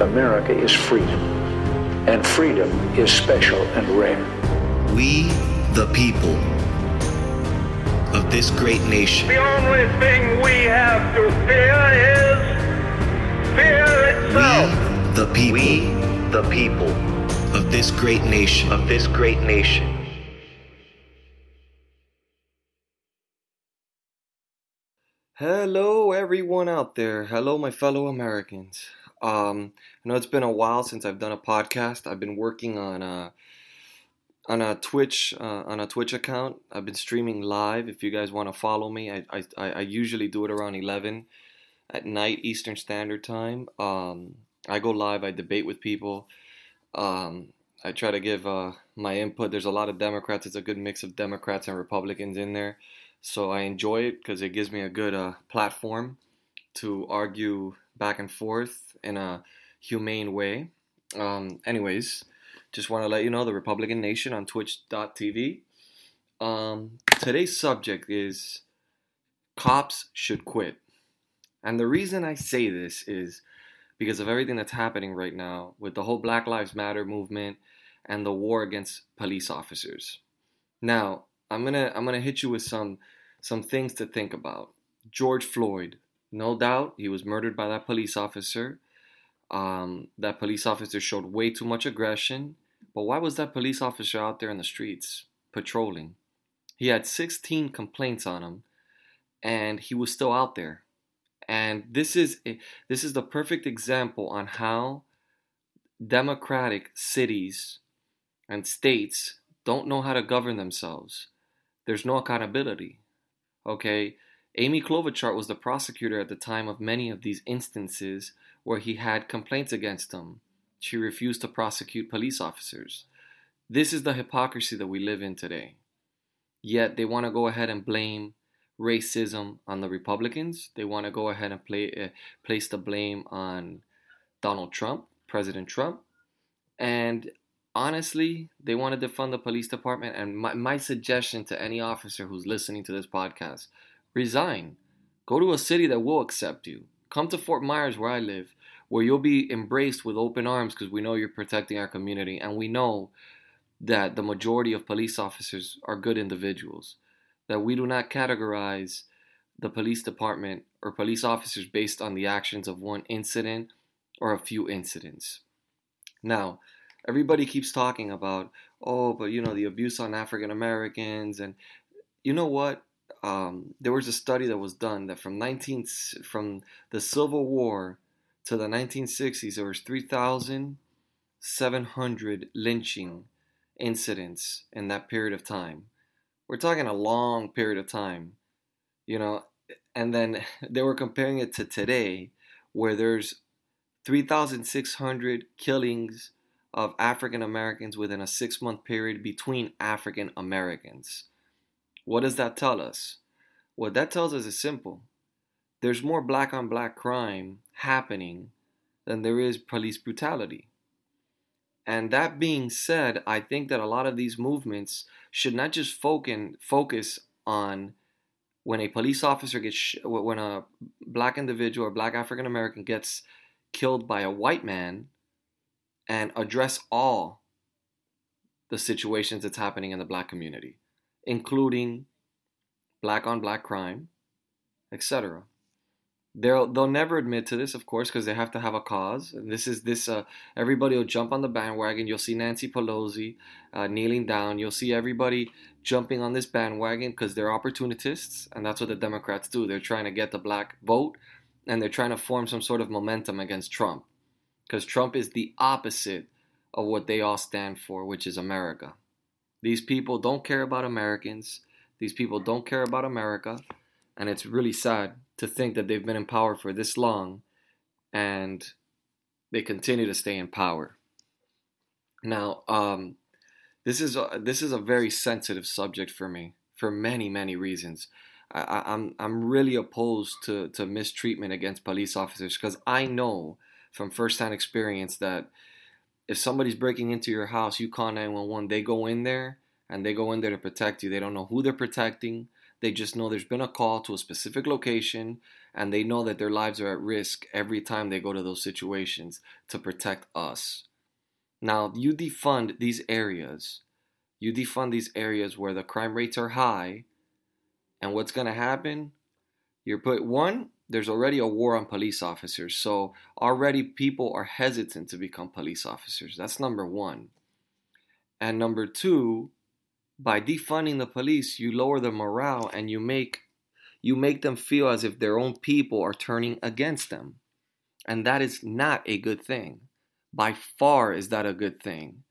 America is freedom, and freedom is special and rare. we, the people of this great nation, The only thing we have to fear is fear itself. we, itself. the people we, the people of this great nation, of this great nation. Hello, everyone out there. Hello, my fellow Americans. Um, I know it's been a while since I've done a podcast. I've been working on a on a Twitch uh, on a Twitch account. I've been streaming live. If you guys want to follow me, I, I I usually do it around eleven at night Eastern Standard Time. Um, I go live. I debate with people. Um, I try to give uh, my input. There's a lot of Democrats. It's a good mix of Democrats and Republicans in there. So I enjoy it because it gives me a good uh, platform to argue back and forth in a humane way. Um, anyways, just want to let you know the Republican Nation on Twitch.tv. Um, today's subject is cops should quit. And the reason I say this is because of everything that's happening right now with the whole Black Lives Matter movement and the war against police officers. Now, I'm gonna I'm gonna hit you with some some things to think about. George Floyd, no doubt, he was murdered by that police officer. Um, that police officer showed way too much aggression. But why was that police officer out there in the streets patrolling? He had 16 complaints on him, and he was still out there. And this is this is the perfect example on how democratic cities and states don't know how to govern themselves. There's no accountability. Okay? Amy Klobuchar was the prosecutor at the time of many of these instances where he had complaints against him. She refused to prosecute police officers. This is the hypocrisy that we live in today. Yet they want to go ahead and blame racism on the Republicans. They want to go ahead and play, uh, place the blame on Donald Trump, President Trump. And honestly, they want to defund the police department. And my, my suggestion to any officer who's listening to this podcast resign. Go to a city that will accept you. Come to Fort Myers, where I live, where you'll be embraced with open arms because we know you're protecting our community. And we know that the majority of police officers are good individuals. That we do not categorize the police department or police officers based on the actions of one incident or a few incidents. Now, everybody keeps talking about, oh, but you know, the abuse on African Americans, and you know what? Um, there was a study that was done that from 19 from the Civil War to the 1960s, there was 3,700 lynching incidents in that period of time. We're talking a long period of time, you know, and then they were comparing it to today, where there's 3,600 killings of African Americans within a six month period between African Americans. What does that tell us? What that tells us is simple there's more black on black crime happening than there is police brutality. And that being said, I think that a lot of these movements should not just focus on when a police officer gets, sh- when a black individual or black African American gets killed by a white man and address all the situations that's happening in the black community, including black on black crime, etc. They'll they'll never admit to this, of course, because they have to have a cause. And this is this. Uh, everybody will jump on the bandwagon. You'll see Nancy Pelosi uh, kneeling down. You'll see everybody jumping on this bandwagon because they're opportunists, and that's what the Democrats do. They're trying to get the black vote, and they're trying to form some sort of momentum against Trump, because Trump is the opposite of what they all stand for, which is America. These people don't care about Americans. These people don't care about America. And it's really sad to think that they've been in power for this long and they continue to stay in power. Now, um, this is a, this is a very sensitive subject for me for many many reasons. I, I'm I'm really opposed to to mistreatment against police officers because I know from firsthand experience that if somebody's breaking into your house, you call 911, they go in there and they go in there to protect you. They don't know who they're protecting. They just know there's been a call to a specific location and they know that their lives are at risk every time they go to those situations to protect us. Now, you defund these areas. You defund these areas where the crime rates are high. And what's going to happen? You're put one, there's already a war on police officers. So already people are hesitant to become police officers. That's number one. And number two, by defunding the police, you lower the morale and you make you make them feel as if their own people are turning against them. And that is not a good thing. By far is that a good thing.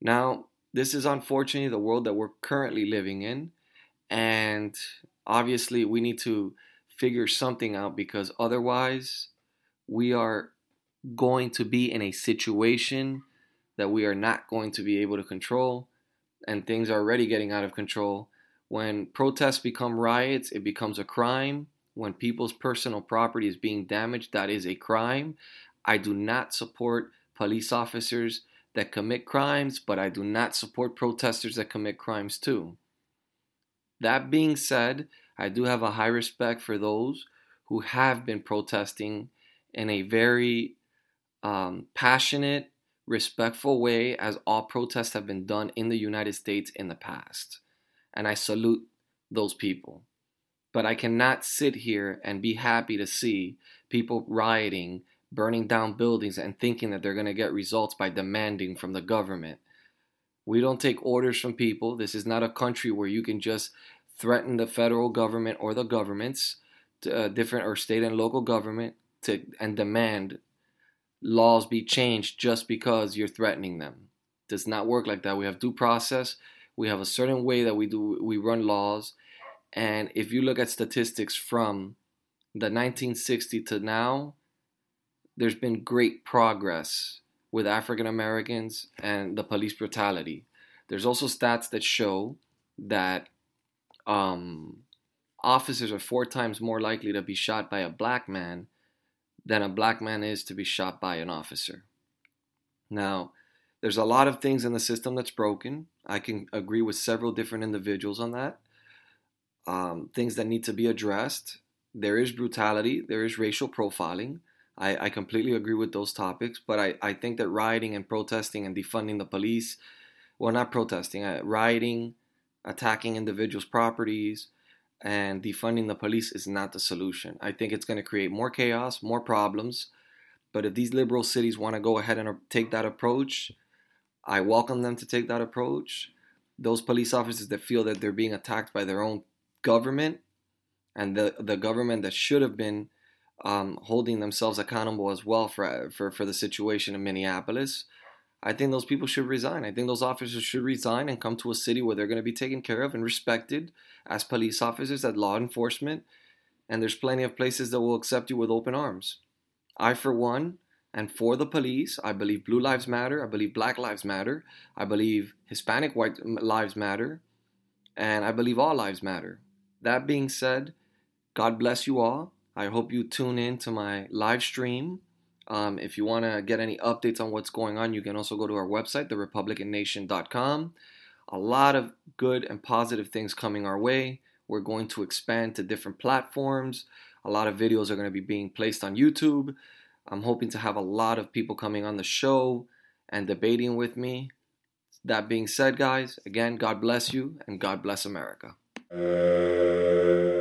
Now, this is unfortunately the world that we're currently living in. And obviously, we need to figure something out because otherwise, we are going to be in a situation that we are not going to be able to control. And things are already getting out of control. When protests become riots, it becomes a crime. When people's personal property is being damaged, that is a crime. I do not support police officers that commit crimes, but I do not support protesters that commit crimes too. That being said, I do have a high respect for those who have been protesting in a very um, passionate, respectful way, as all protests have been done in the United States in the past. And I salute those people. But I cannot sit here and be happy to see people rioting burning down buildings and thinking that they're going to get results by demanding from the government. We don't take orders from people. This is not a country where you can just threaten the federal government or the governments, to, uh, different or state and local government, to and demand laws be changed just because you're threatening them. Does not work like that. We have due process. We have a certain way that we do we run laws, and if you look at statistics from the 1960 to now, there's been great progress with African Americans and the police brutality. There's also stats that show that um, officers are four times more likely to be shot by a black man than a black man is to be shot by an officer. Now, there's a lot of things in the system that's broken. I can agree with several different individuals on that. Um, things that need to be addressed. There is brutality, there is racial profiling. I, I completely agree with those topics, but I, I think that rioting and protesting and defunding the police, well, not protesting, uh, rioting, attacking individuals' properties, and defunding the police is not the solution. I think it's going to create more chaos, more problems. But if these liberal cities want to go ahead and take that approach, I welcome them to take that approach. Those police officers that feel that they're being attacked by their own government and the, the government that should have been um, holding themselves accountable as well for, for, for the situation in Minneapolis, I think those people should resign. I think those officers should resign and come to a city where they're going to be taken care of and respected as police officers, as law enforcement. And there's plenty of places that will accept you with open arms. I, for one, and for the police, I believe Blue Lives Matter. I believe Black Lives Matter. I believe Hispanic white lives matter. And I believe all lives matter. That being said, God bless you all. I hope you tune in to my live stream. Um, if you want to get any updates on what's going on, you can also go to our website, therepublicannation.com. A lot of good and positive things coming our way. We're going to expand to different platforms. A lot of videos are going to be being placed on YouTube. I'm hoping to have a lot of people coming on the show and debating with me. That being said, guys, again, God bless you and God bless America. Uh...